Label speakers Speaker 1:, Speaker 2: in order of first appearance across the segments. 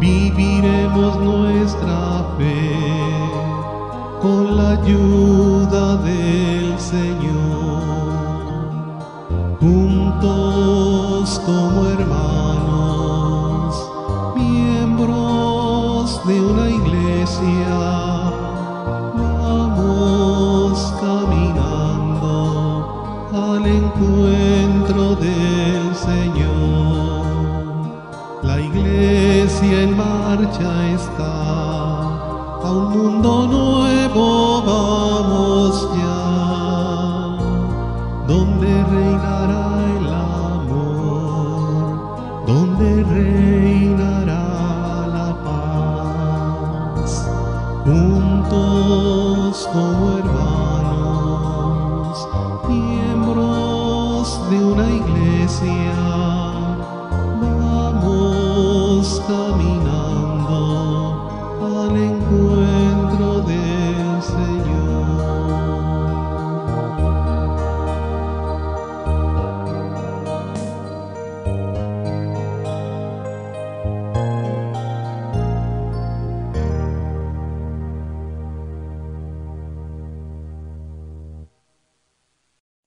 Speaker 1: viviremos nuestra fe con la ayuda del Señor. Juntos como hermanos, iglesia en marcha está, a un mundo nuevo vamos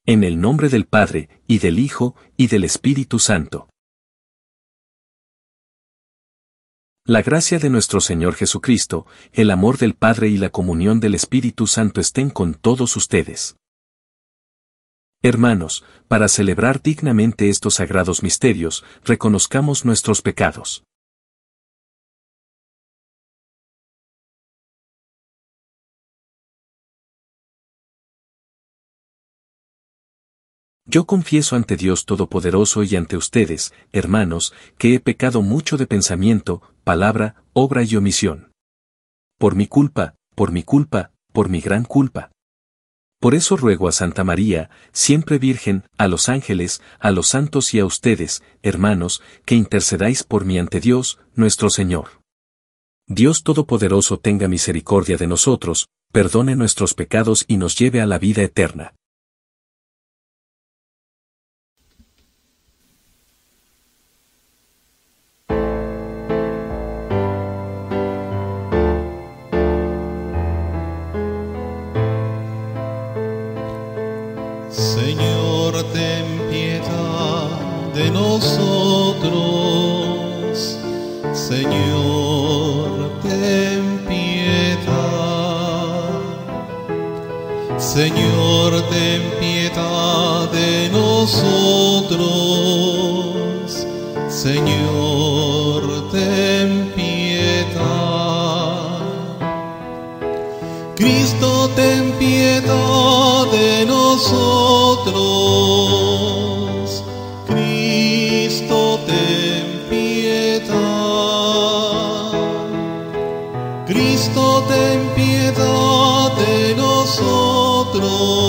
Speaker 2: En el nombre del Padre, y del Hijo, y del Espíritu Santo. La gracia de nuestro Señor Jesucristo, el amor del Padre y la comunión del Espíritu Santo estén con todos ustedes. Hermanos, para celebrar dignamente estos sagrados misterios, reconozcamos nuestros pecados. Yo confieso ante Dios Todopoderoso y ante ustedes, hermanos, que he pecado mucho de pensamiento, palabra, obra y omisión. Por mi culpa, por mi culpa, por mi gran culpa. Por eso ruego a Santa María, siempre Virgen, a los ángeles, a los santos y a ustedes, hermanos, que intercedáis por mí ante Dios, nuestro Señor. Dios Todopoderoso tenga misericordia de nosotros, perdone nuestros pecados y nos lleve a la vida eterna.
Speaker 1: Señor, ten piedad de nosotros. Señor, ten piedad. Cristo, ten piedad de nosotros. Nosotros.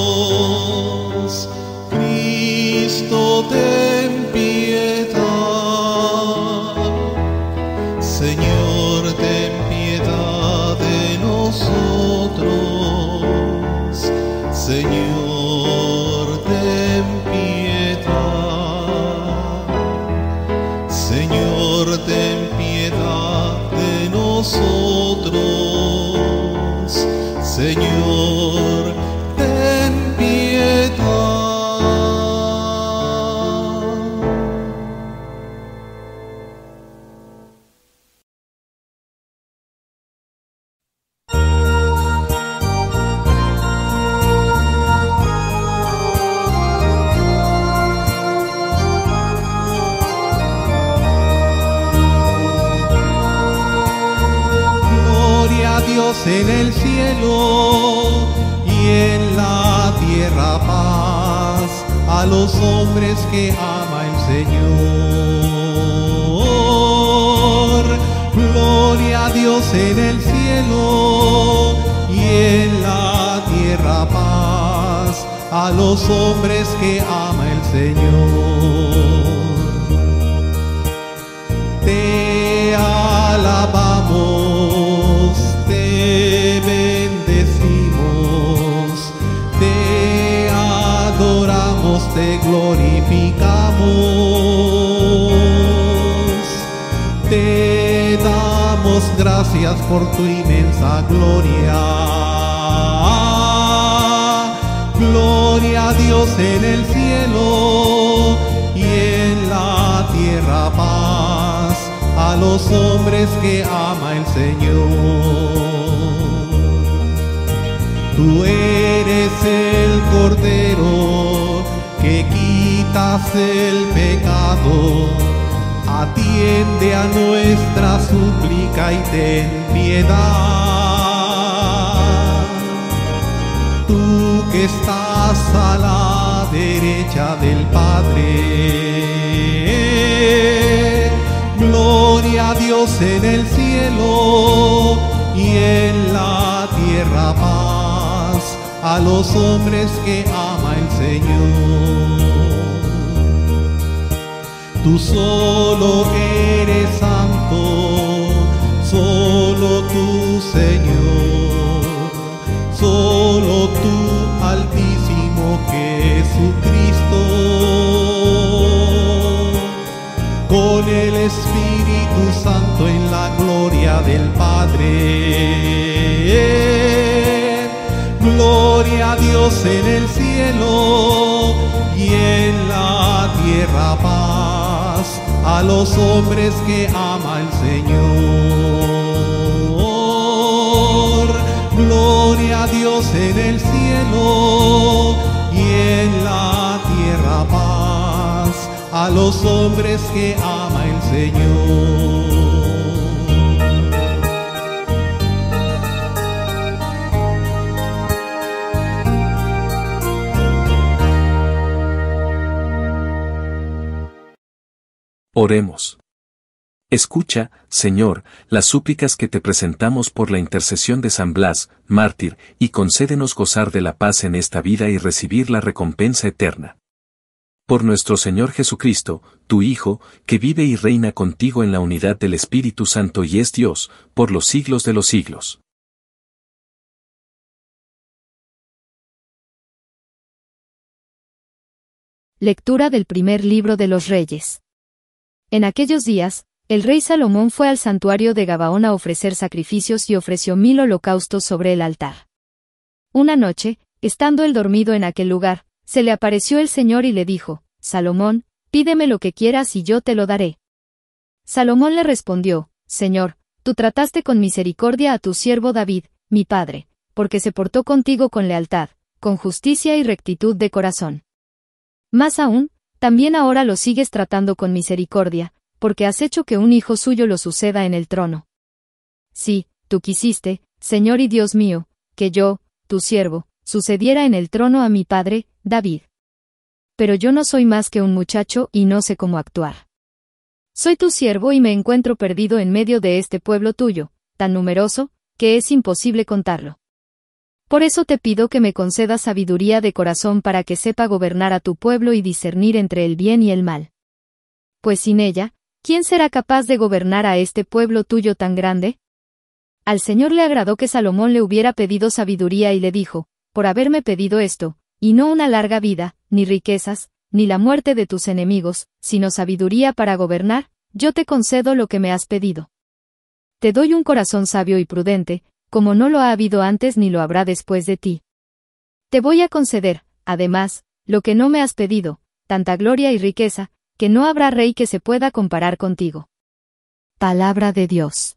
Speaker 1: En el cielo y en la tierra paz a los hombres que ama el Señor. Gloria a Dios en el cielo y en la tierra paz a los hombres que ama el Señor. Gracias por tu inmensa gloria. Gloria a Dios en el cielo y en la tierra paz a los hombres que ama el Señor. Tú eres el Cordero que quitas el pecado. Atiende a nuestra súplica y ten piedad. Tú que estás a la derecha del Padre. Gloria a Dios en el cielo y en la tierra paz a los hombres que ama el Señor. Tú solo eres santo, solo tú Señor, solo tú altísimo Jesucristo con el Espíritu Santo en la gloria del Padre. Gloria a Dios en el cielo y en la tierra a los hombres que ama el Señor. Gloria a Dios en el cielo y en la tierra paz a los hombres que ama el Señor.
Speaker 2: Oremos. Escucha, Señor, las súplicas que te presentamos por la intercesión de San Blas, mártir, y concédenos gozar de la paz en esta vida y recibir la recompensa eterna. Por nuestro Señor Jesucristo, tu Hijo, que vive y reina contigo en la unidad del Espíritu Santo y es Dios, por los siglos de los siglos.
Speaker 3: Lectura del primer libro de los Reyes. En aquellos días, el rey Salomón fue al santuario de Gabaón a ofrecer sacrificios y ofreció mil holocaustos sobre el altar. Una noche, estando él dormido en aquel lugar, se le apareció el Señor y le dijo, Salomón, pídeme lo que quieras y yo te lo daré. Salomón le respondió, Señor, tú trataste con misericordia a tu siervo David, mi padre, porque se portó contigo con lealtad, con justicia y rectitud de corazón. Más aún, también ahora lo sigues tratando con misericordia, porque has hecho que un hijo suyo lo suceda en el trono. Sí, tú quisiste, Señor y Dios mío, que yo, tu siervo, sucediera en el trono a mi padre, David. Pero yo no soy más que un muchacho y no sé cómo actuar. Soy tu siervo y me encuentro perdido en medio de este pueblo tuyo, tan numeroso, que es imposible contarlo. Por eso te pido que me concedas sabiduría de corazón para que sepa gobernar a tu pueblo y discernir entre el bien y el mal. Pues sin ella, ¿quién será capaz de gobernar a este pueblo tuyo tan grande? Al Señor le agradó que Salomón le hubiera pedido sabiduría y le dijo, por haberme pedido esto, y no una larga vida, ni riquezas, ni la muerte de tus enemigos, sino sabiduría para gobernar, yo te concedo lo que me has pedido. Te doy un corazón sabio y prudente, como no lo ha habido antes ni lo habrá después de ti. Te voy a conceder, además, lo que no me has pedido, tanta gloria y riqueza, que no habrá rey que se pueda comparar contigo. Palabra de Dios.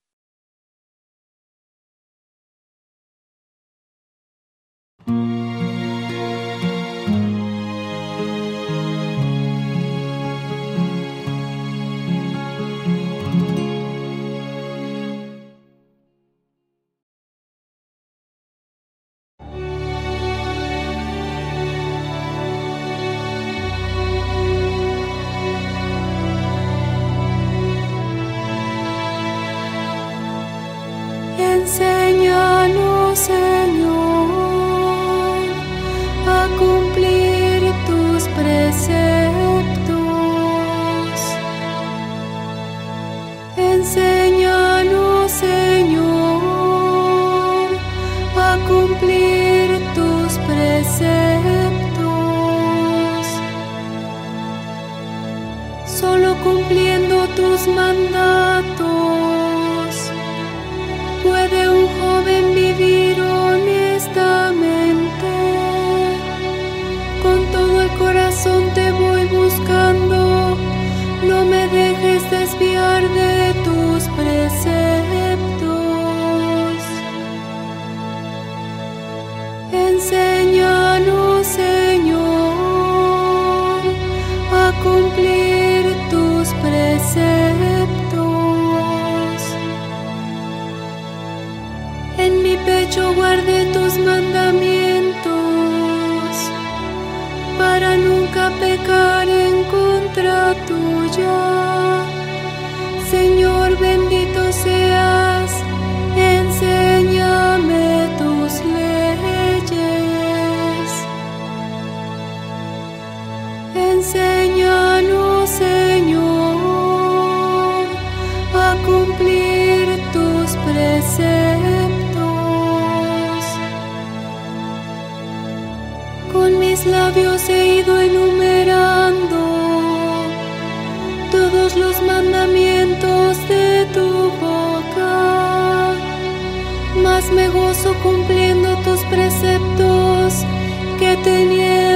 Speaker 4: tus. Que teniendo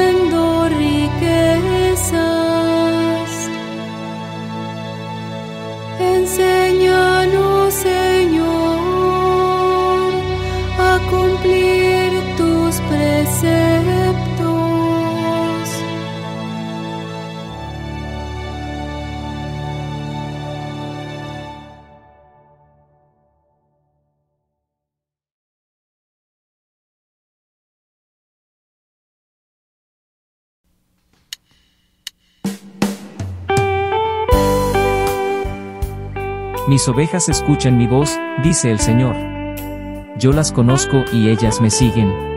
Speaker 1: Mis ovejas escuchan mi voz, dice el Señor. Yo las conozco y ellas me siguen.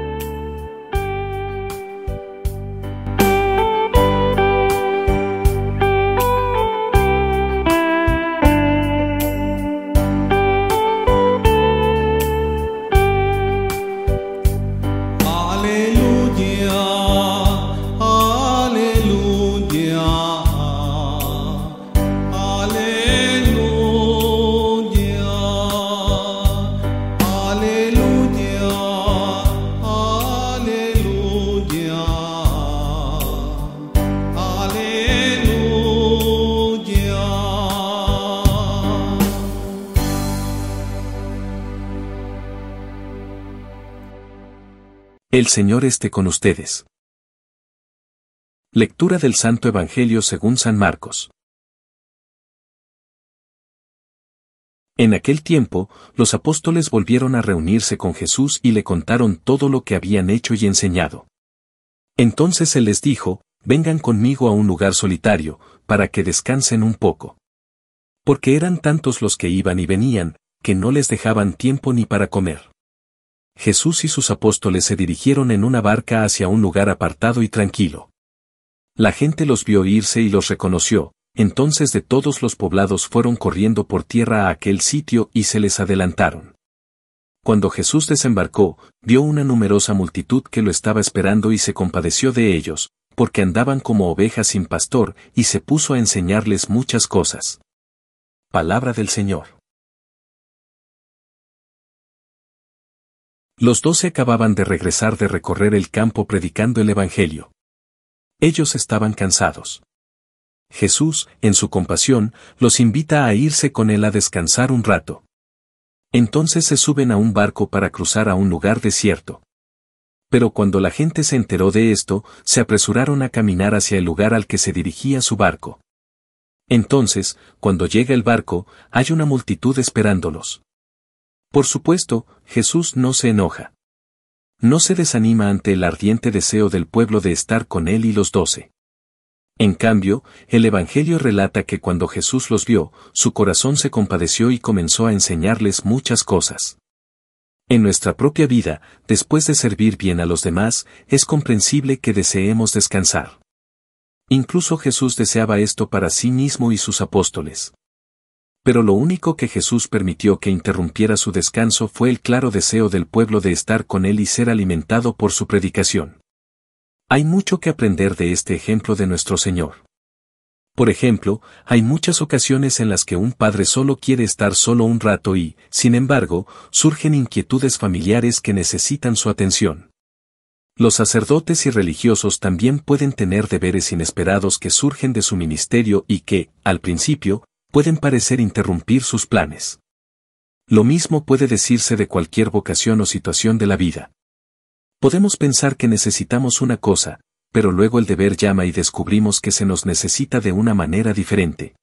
Speaker 2: El Señor esté con ustedes. Lectura del Santo Evangelio según San Marcos. En aquel tiempo, los apóstoles volvieron a reunirse con Jesús y le contaron todo lo que habían hecho y enseñado. Entonces Él les dijo, vengan conmigo a un lugar solitario, para que descansen un poco. Porque eran tantos los que iban y venían, que no les dejaban tiempo ni para comer. Jesús y sus apóstoles se dirigieron en una barca hacia un lugar apartado y tranquilo. La gente los vio irse y los reconoció, entonces de todos los poblados fueron corriendo por tierra a aquel sitio y se les adelantaron. Cuando Jesús desembarcó, vio una numerosa multitud que lo estaba esperando y se compadeció de ellos, porque andaban como ovejas sin pastor, y se puso a enseñarles muchas cosas. Palabra del Señor. Los doce acababan de regresar de recorrer el campo predicando el Evangelio. Ellos estaban cansados. Jesús, en su compasión, los invita a irse con él a descansar un rato. Entonces se suben a un barco para cruzar a un lugar desierto. Pero cuando la gente se enteró de esto, se apresuraron a caminar hacia el lugar al que se dirigía su barco. Entonces, cuando llega el barco, hay una multitud esperándolos. Por supuesto, Jesús no se enoja. No se desanima ante el ardiente deseo del pueblo de estar con él y los doce. En cambio, el Evangelio relata que cuando Jesús los vio, su corazón se compadeció y comenzó a enseñarles muchas cosas. En nuestra propia vida, después de servir bien a los demás, es comprensible que deseemos descansar. Incluso Jesús deseaba esto para sí mismo y sus apóstoles. Pero lo único que Jesús permitió que interrumpiera su descanso fue el claro deseo del pueblo de estar con él y ser alimentado por su predicación. Hay mucho que aprender de este ejemplo de nuestro Señor. Por ejemplo, hay muchas ocasiones en las que un padre solo quiere estar solo un rato y, sin embargo, surgen inquietudes familiares que necesitan su atención. Los sacerdotes y religiosos también pueden tener deberes inesperados que surgen de su ministerio y que, al principio, pueden parecer interrumpir sus planes. Lo mismo puede decirse de cualquier vocación o situación de la vida. Podemos pensar que necesitamos una cosa, pero luego el deber llama y descubrimos que se nos necesita de una manera diferente.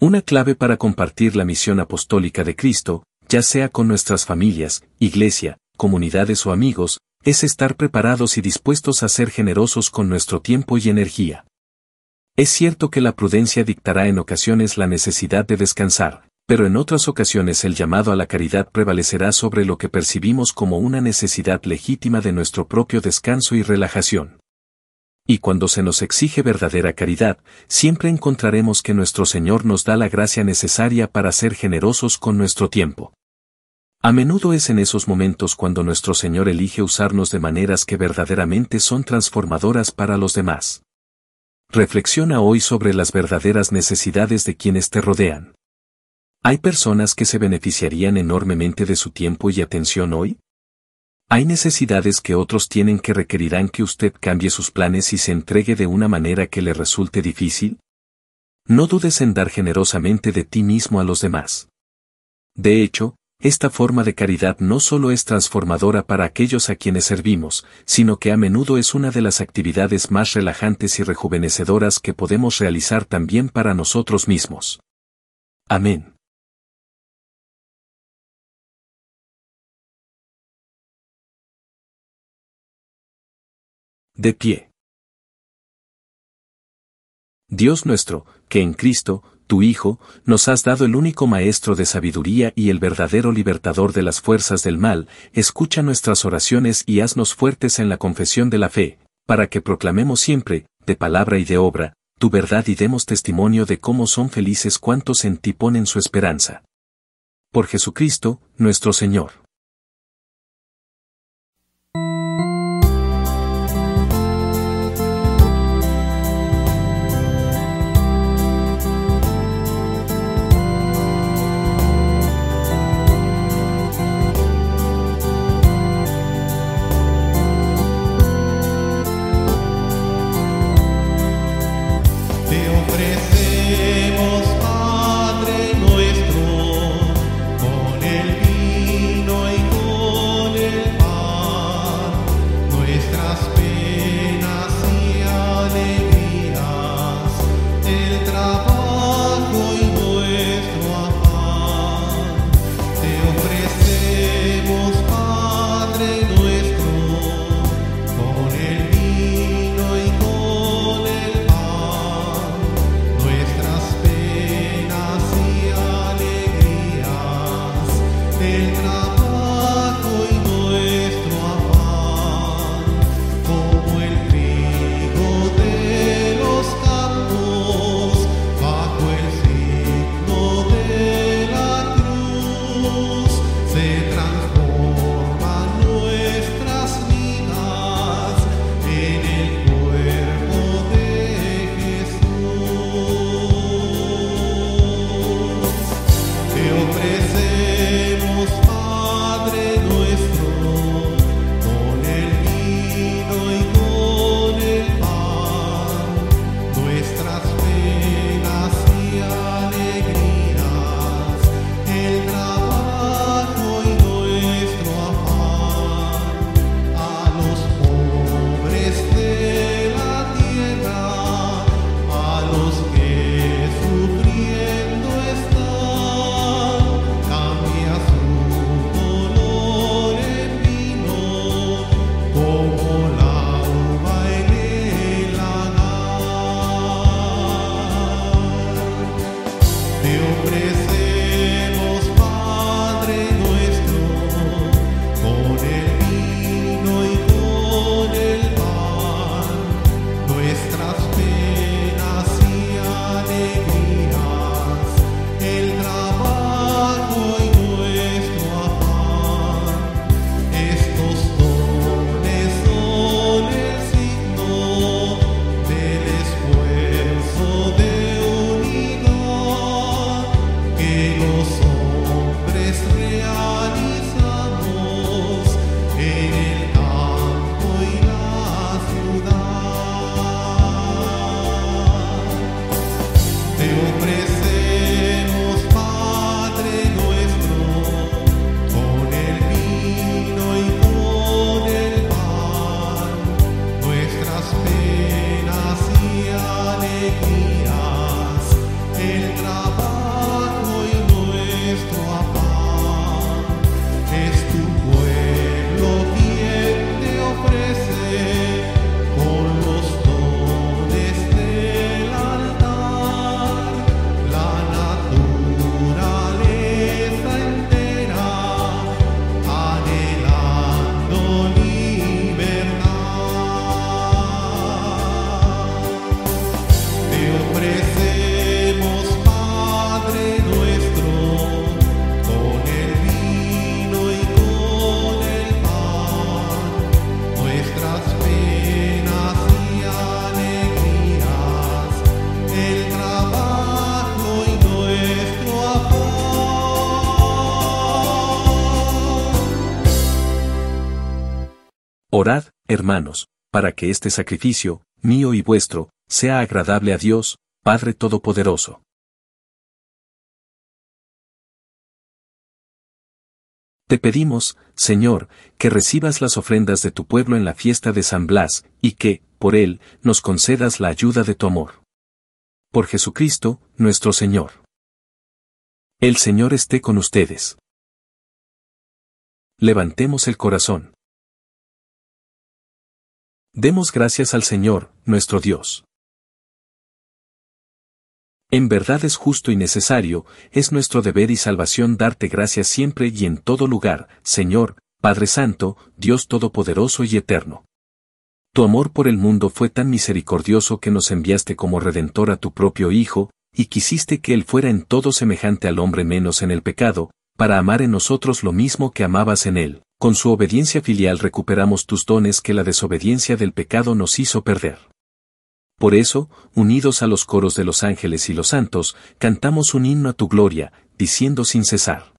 Speaker 2: Una clave para compartir la misión apostólica de Cristo, ya sea con nuestras familias, iglesia, comunidades o amigos, es estar preparados y dispuestos a ser generosos con nuestro tiempo y energía. Es cierto que la prudencia dictará en ocasiones la necesidad de descansar, pero en otras ocasiones el llamado a la caridad prevalecerá sobre lo que percibimos como una necesidad legítima de nuestro propio descanso y relajación. Y cuando se nos exige verdadera caridad, siempre encontraremos que nuestro Señor nos da la gracia necesaria para ser generosos con nuestro tiempo. A menudo es en esos momentos cuando nuestro Señor elige usarnos de maneras que verdaderamente son transformadoras para los demás. Reflexiona hoy sobre las verdaderas necesidades de quienes te rodean. ¿Hay personas que se beneficiarían enormemente de su tiempo y atención hoy? ¿Hay necesidades que otros tienen que requerirán que usted cambie sus planes y se entregue de una manera que le resulte difícil? No dudes en dar generosamente de ti mismo a los demás. De hecho, esta forma de caridad no solo es transformadora para aquellos a quienes servimos, sino que a menudo es una de las actividades más relajantes y rejuvenecedoras que podemos realizar también para nosotros mismos. Amén. De pie. Dios nuestro, que en Cristo, tu Hijo, nos has dado el único Maestro de sabiduría y el verdadero libertador de las fuerzas del mal, escucha nuestras oraciones y haznos fuertes en la confesión de la fe, para que proclamemos siempre, de palabra y de obra, tu verdad y demos testimonio de cómo son felices cuantos en ti ponen su esperanza. Por Jesucristo, nuestro Señor.
Speaker 1: Petra
Speaker 2: Orad, hermanos, para que este sacrificio, mío y vuestro, sea agradable a Dios, Padre Todopoderoso. Te pedimos, Señor, que recibas las ofrendas de tu pueblo en la fiesta de San Blas, y que, por él, nos concedas la ayuda de tu amor. Por Jesucristo, nuestro Señor. El Señor esté con ustedes. Levantemos el corazón. Demos gracias al Señor, nuestro Dios. En verdad es justo y necesario, es nuestro deber y salvación darte gracias siempre y en todo lugar, Señor, Padre Santo, Dios Todopoderoso y Eterno. Tu amor por el mundo fue tan misericordioso que nos enviaste como Redentor a tu propio Hijo, y quisiste que Él fuera en todo semejante al hombre menos en el pecado, para amar en nosotros lo mismo que amabas en Él. Con su obediencia filial recuperamos tus dones que la desobediencia del pecado nos hizo perder. Por eso, unidos a los coros de los ángeles y los santos, cantamos un himno a tu gloria, diciendo sin cesar.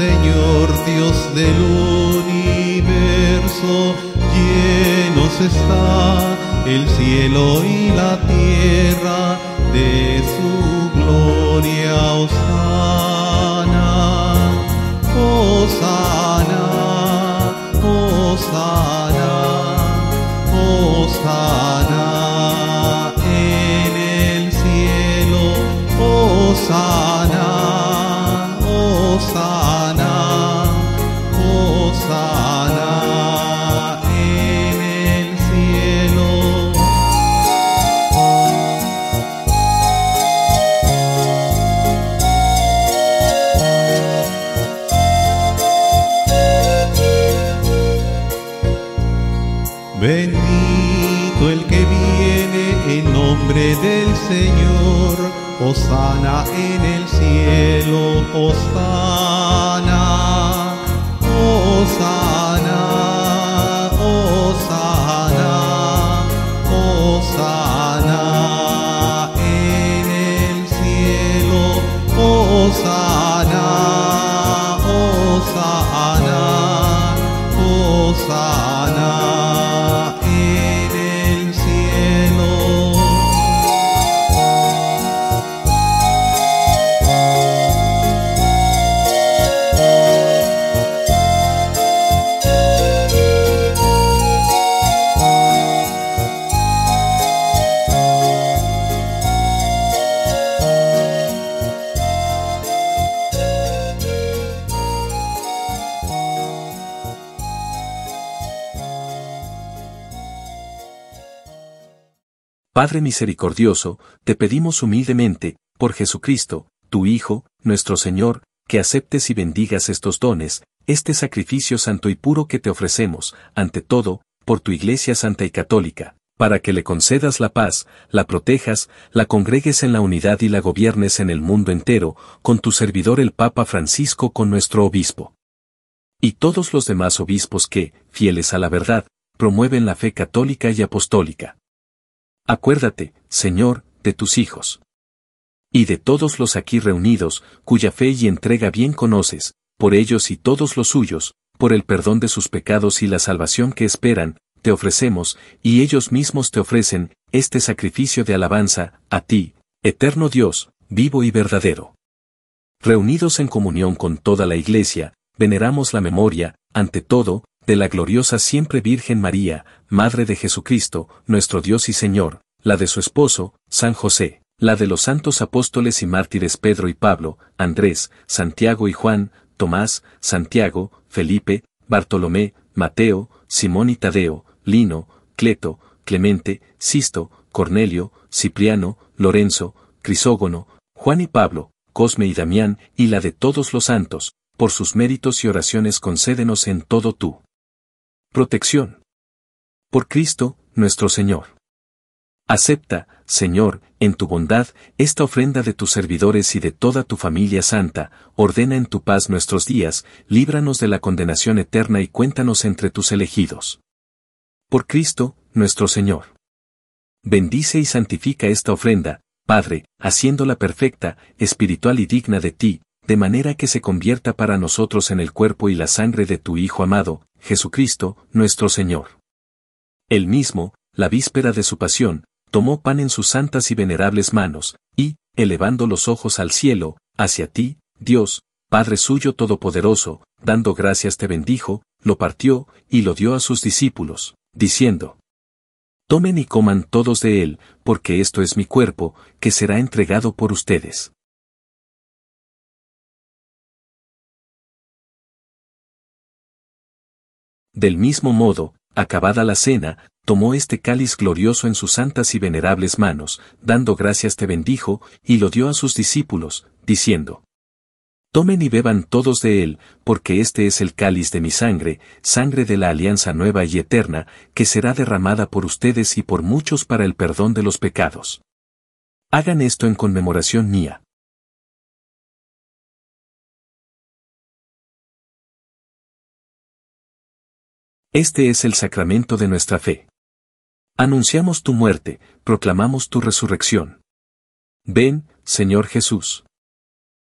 Speaker 1: Señor Dios del universo, llenos está el cielo y la tierra de su gloria. Osana, Osana, Osana, Osana en el cielo, Osana. Señor. Osana en el cielo, Osana, Osana,
Speaker 2: Padre misericordioso, te pedimos humildemente, por Jesucristo, tu Hijo, nuestro Señor, que aceptes y bendigas estos dones, este sacrificio santo y puro que te ofrecemos, ante todo, por tu Iglesia Santa y Católica, para que le concedas la paz, la protejas, la congregues en la unidad y la gobiernes en el mundo entero, con tu servidor el Papa Francisco con nuestro obispo. Y todos los demás obispos que, fieles a la verdad, promueven la fe católica y apostólica. Acuérdate, Señor, de tus hijos. Y de todos los aquí reunidos, cuya fe y entrega bien conoces, por ellos y todos los suyos, por el perdón de sus pecados y la salvación que esperan, te ofrecemos, y ellos mismos te ofrecen, este sacrificio de alabanza, a ti, eterno Dios, vivo y verdadero. Reunidos en comunión con toda la Iglesia, veneramos la memoria, ante todo, de la gloriosa siempre Virgen María, Madre de Jesucristo, nuestro Dios y Señor, la de su esposo, San José, la de los santos apóstoles y mártires Pedro y Pablo, Andrés, Santiago y Juan, Tomás, Santiago, Felipe, Bartolomé, Mateo, Simón y Tadeo, Lino, Cleto, Clemente, Sisto, Cornelio, Cipriano, Lorenzo, Crisógono, Juan y Pablo, Cosme y Damián, y la de todos los santos, por sus méritos y oraciones concédenos en todo tú. Protección. Por Cristo, nuestro Señor. Acepta, Señor, en tu bondad, esta ofrenda de tus servidores y de toda tu familia santa, ordena en tu paz nuestros días, líbranos de la condenación eterna y cuéntanos entre tus elegidos. Por Cristo, nuestro Señor. Bendice y santifica esta ofrenda, Padre, haciéndola perfecta, espiritual y digna de ti, de manera que se convierta para nosotros en el cuerpo y la sangre de tu Hijo amado, Jesucristo, nuestro Señor. Él mismo, la víspera de su pasión, tomó pan en sus santas y venerables manos, y, elevando los ojos al cielo, hacia ti, Dios, Padre suyo todopoderoso, dando gracias te bendijo, lo partió, y lo dio a sus discípulos, diciendo, Tomen y coman todos de él, porque esto es mi cuerpo, que será entregado por ustedes. Del mismo modo, acabada la cena, tomó este cáliz glorioso en sus santas y venerables manos, dando gracias te bendijo, y lo dio a sus discípulos, diciendo, Tomen y beban todos de él, porque este es el cáliz de mi sangre, sangre de la alianza nueva y eterna, que será derramada por ustedes y por muchos para el perdón de los pecados. Hagan esto en conmemoración mía. Este es el sacramento de nuestra fe. Anunciamos tu muerte, proclamamos tu resurrección. Ven, Señor Jesús.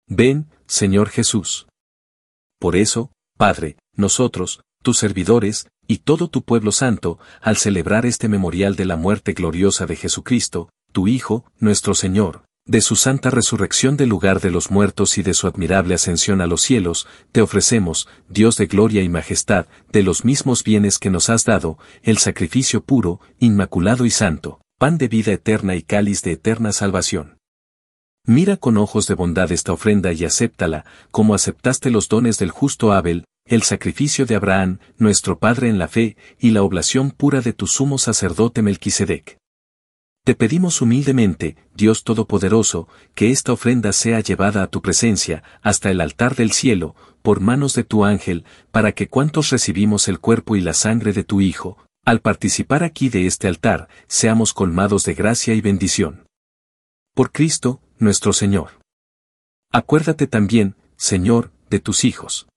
Speaker 2: Ven, Señor Jesús. Por eso, Padre, nosotros, tus servidores, y todo tu pueblo santo, al celebrar este memorial de la muerte gloriosa de Jesucristo, tu Hijo, nuestro Señor, de su santa resurrección del lugar de los muertos y de su admirable ascensión a los cielos, te ofrecemos, Dios de gloria y majestad, de los mismos bienes que nos has dado, el sacrificio puro, inmaculado y santo, pan de vida eterna y cáliz de eterna salvación. Mira con ojos de bondad esta ofrenda y acéptala, como aceptaste los dones del justo Abel, el sacrificio de Abraham, nuestro Padre en la fe, y la oblación pura de tu sumo sacerdote Melquisedec. Te pedimos humildemente, Dios Todopoderoso, que esta ofrenda sea llevada a tu presencia, hasta el altar del cielo, por manos de tu ángel, para que cuantos recibimos el cuerpo y la sangre de tu Hijo, al participar aquí de este altar, seamos colmados de gracia y bendición. Por Cristo, nuestro Señor. Acuérdate también, Señor, de tus hijos.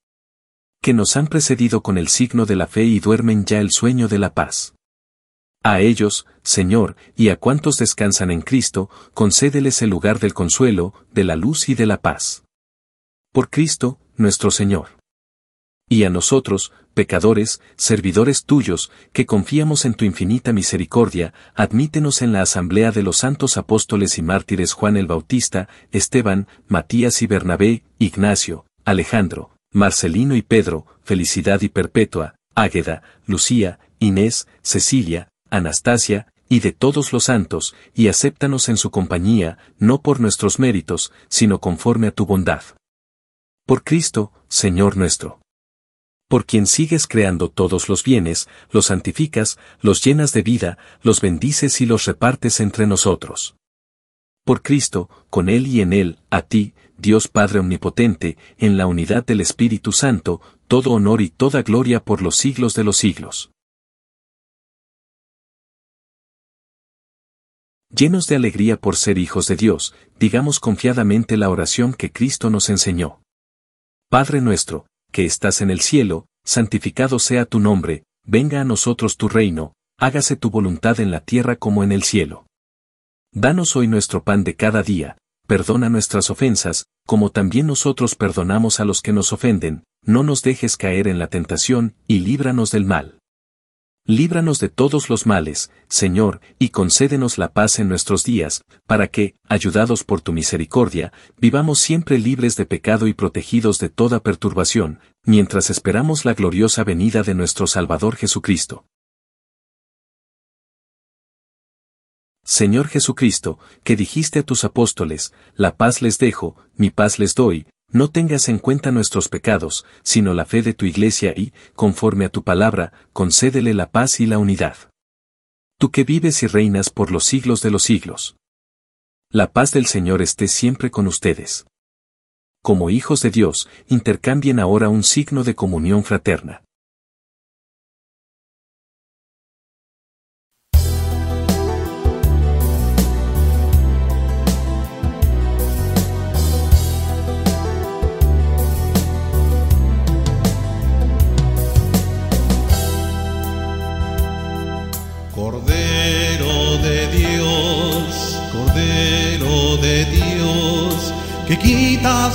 Speaker 2: Que nos han precedido con el signo de la fe y duermen ya el sueño de la paz. A ellos, Señor, y a cuantos descansan en Cristo, concédeles el lugar del consuelo, de la luz y de la paz. Por Cristo, nuestro Señor. Y a nosotros, pecadores, servidores tuyos, que confiamos en tu infinita misericordia, admítenos en la asamblea de los santos apóstoles y mártires Juan el Bautista, Esteban, Matías y Bernabé, Ignacio, Alejandro, Marcelino y Pedro, Felicidad y Perpetua, Águeda, Lucía, Inés, Cecilia, Anastasia, y de todos los santos, y acéptanos en su compañía, no por nuestros méritos, sino conforme a tu bondad. Por Cristo, Señor nuestro. Por quien sigues creando todos los bienes, los santificas, los llenas de vida, los bendices y los repartes entre nosotros. Por Cristo, con Él y en Él, a ti, Dios Padre Omnipotente, en la unidad del Espíritu Santo, todo honor y toda gloria por los siglos de los siglos. Llenos de alegría por ser hijos de Dios, digamos confiadamente la oración que Cristo nos enseñó. Padre nuestro, que estás en el cielo, santificado sea tu nombre, venga a nosotros tu reino, hágase tu voluntad en la tierra como en el cielo. Danos hoy nuestro pan de cada día, perdona nuestras ofensas, como también nosotros perdonamos a los que nos ofenden, no nos dejes caer en la tentación, y líbranos del mal líbranos de todos los males, Señor, y concédenos la paz en nuestros días, para que, ayudados por tu misericordia, vivamos siempre libres de pecado y protegidos de toda perturbación, mientras esperamos la gloriosa venida de nuestro Salvador Jesucristo. Señor Jesucristo, que dijiste a tus apóstoles, la paz les dejo, mi paz les doy, no tengas en cuenta nuestros pecados, sino la fe de tu iglesia y, conforme a tu palabra, concédele la paz y la unidad. Tú que vives y reinas por los siglos de los siglos. La paz del Señor esté siempre con ustedes. Como hijos de Dios, intercambien ahora un signo de comunión fraterna.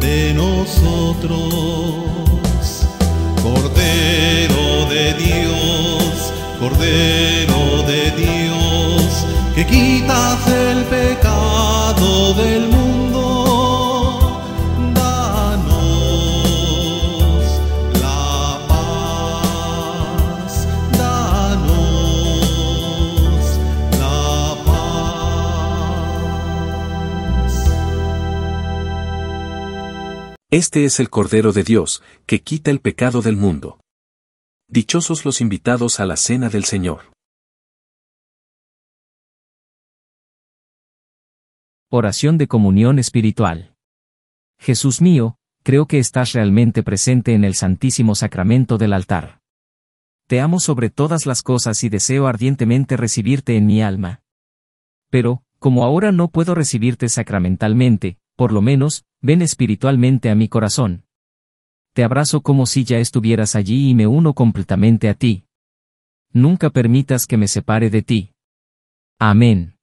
Speaker 1: de nosotros. Cordero de Dios, Cordero de Dios, que quitas
Speaker 2: Este es el Cordero de Dios, que quita el pecado del mundo. Dichosos los invitados a la cena del Señor.
Speaker 5: Oración de comunión espiritual. Jesús mío, creo que estás realmente presente en el Santísimo Sacramento del altar. Te amo sobre todas las cosas y deseo ardientemente recibirte en mi alma. Pero, como ahora no puedo recibirte sacramentalmente, por lo menos, ven espiritualmente a mi corazón. Te abrazo como si ya estuvieras allí y me uno completamente a ti. Nunca permitas que me separe de ti. Amén.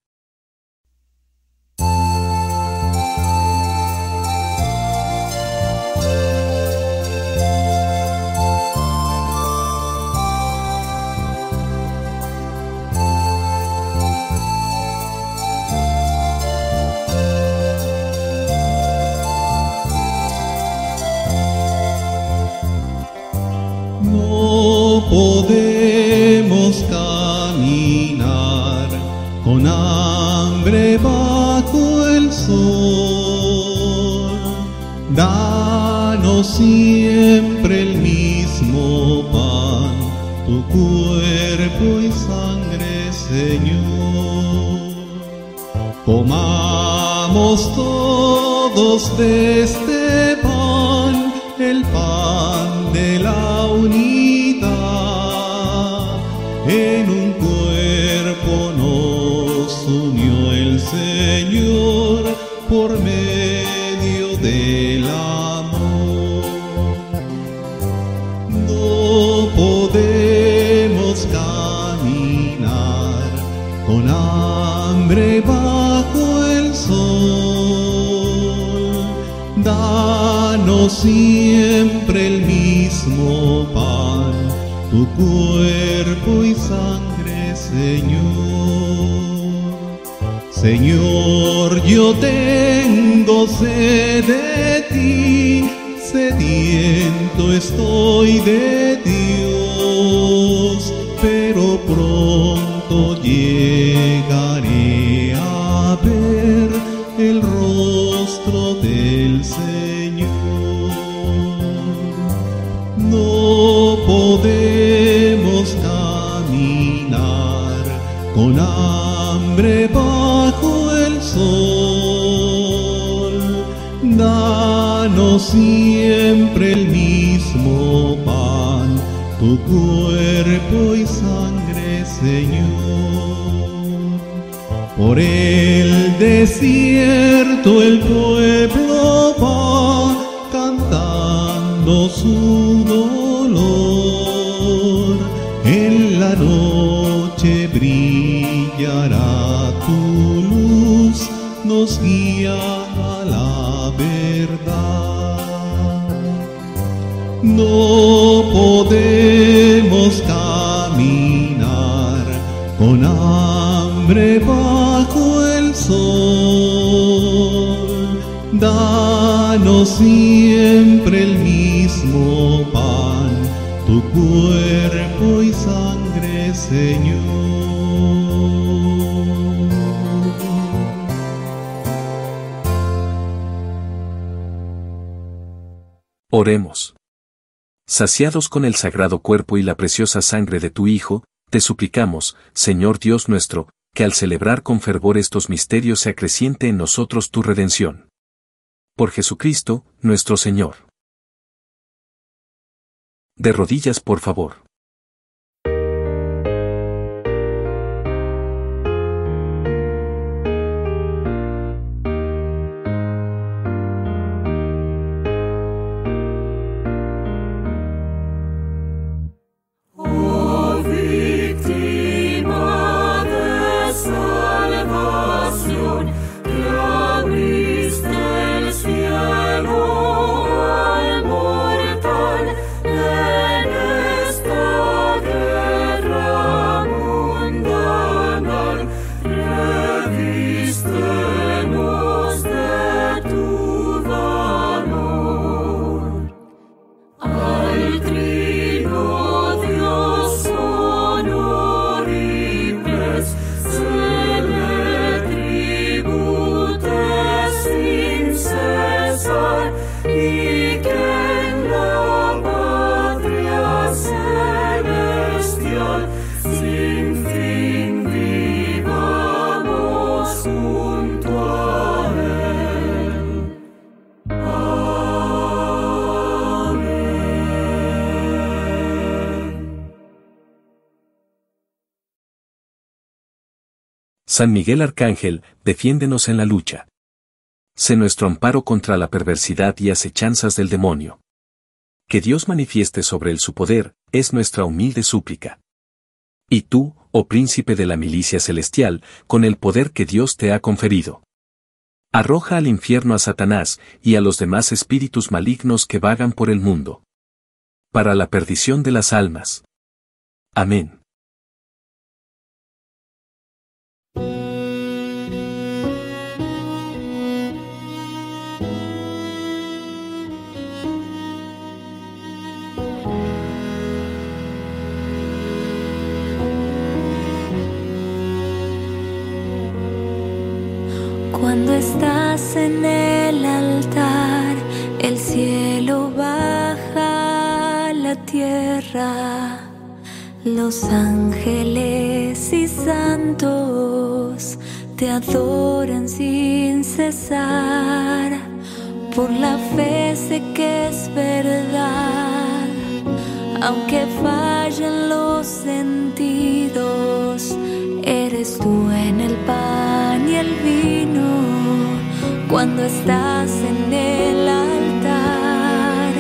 Speaker 1: Podemos caminar con hambre bajo el sol. Danos siempre el mismo pan, tu cuerpo y sangre, Señor. Comamos todos de Siempre el mismo pan, tu cuerpo y sangre, Señor. Señor, yo tengo sed de ti, sediento estoy de Siempre el mismo pan, tu cuerpo y sangre, Señor. Por el desierto el pueblo va cantando su dolor. En la noche brillará tu luz, nos guía bajo el sol. Danos siempre el mismo pan, tu cuerpo y sangre, Señor.
Speaker 2: Oremos. Saciados con el sagrado cuerpo y la preciosa sangre de tu Hijo, te suplicamos, Señor Dios nuestro, que al celebrar con fervor estos misterios se acreciente en nosotros tu redención. Por Jesucristo, nuestro Señor. De rodillas, por favor. San Miguel Arcángel, defiéndenos en la lucha. Sé nuestro amparo contra la perversidad y acechanzas del demonio. Que Dios manifieste sobre él su poder, es nuestra humilde súplica. Y tú, oh príncipe de la milicia celestial, con el poder que Dios te ha conferido. Arroja al infierno a Satanás y a los demás espíritus malignos que vagan por el mundo. Para la perdición de las almas. Amén.
Speaker 6: Estás en el altar, el cielo baja a la tierra. Los ángeles y santos te adoran sin cesar. Por la fe sé que es verdad, aunque fallen los sentidos, eres tú en el vino cuando estás en el altar.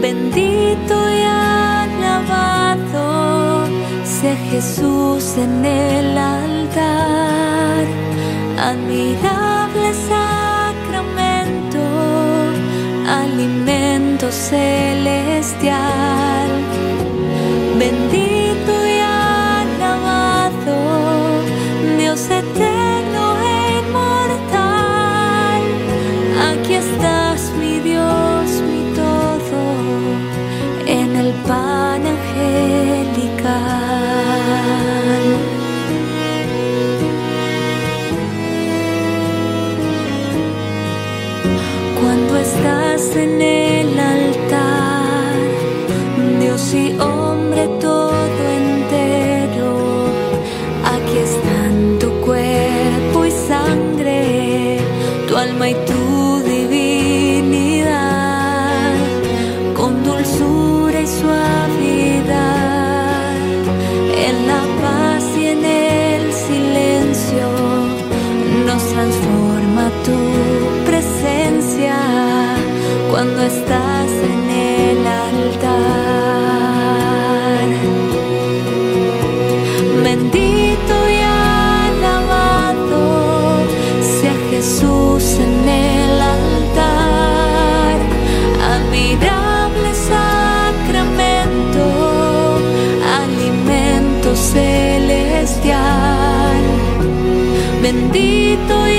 Speaker 6: Bendito y alabado sea Jesús en el altar. Admirable sacramento, alimento celestial. Dios Bendito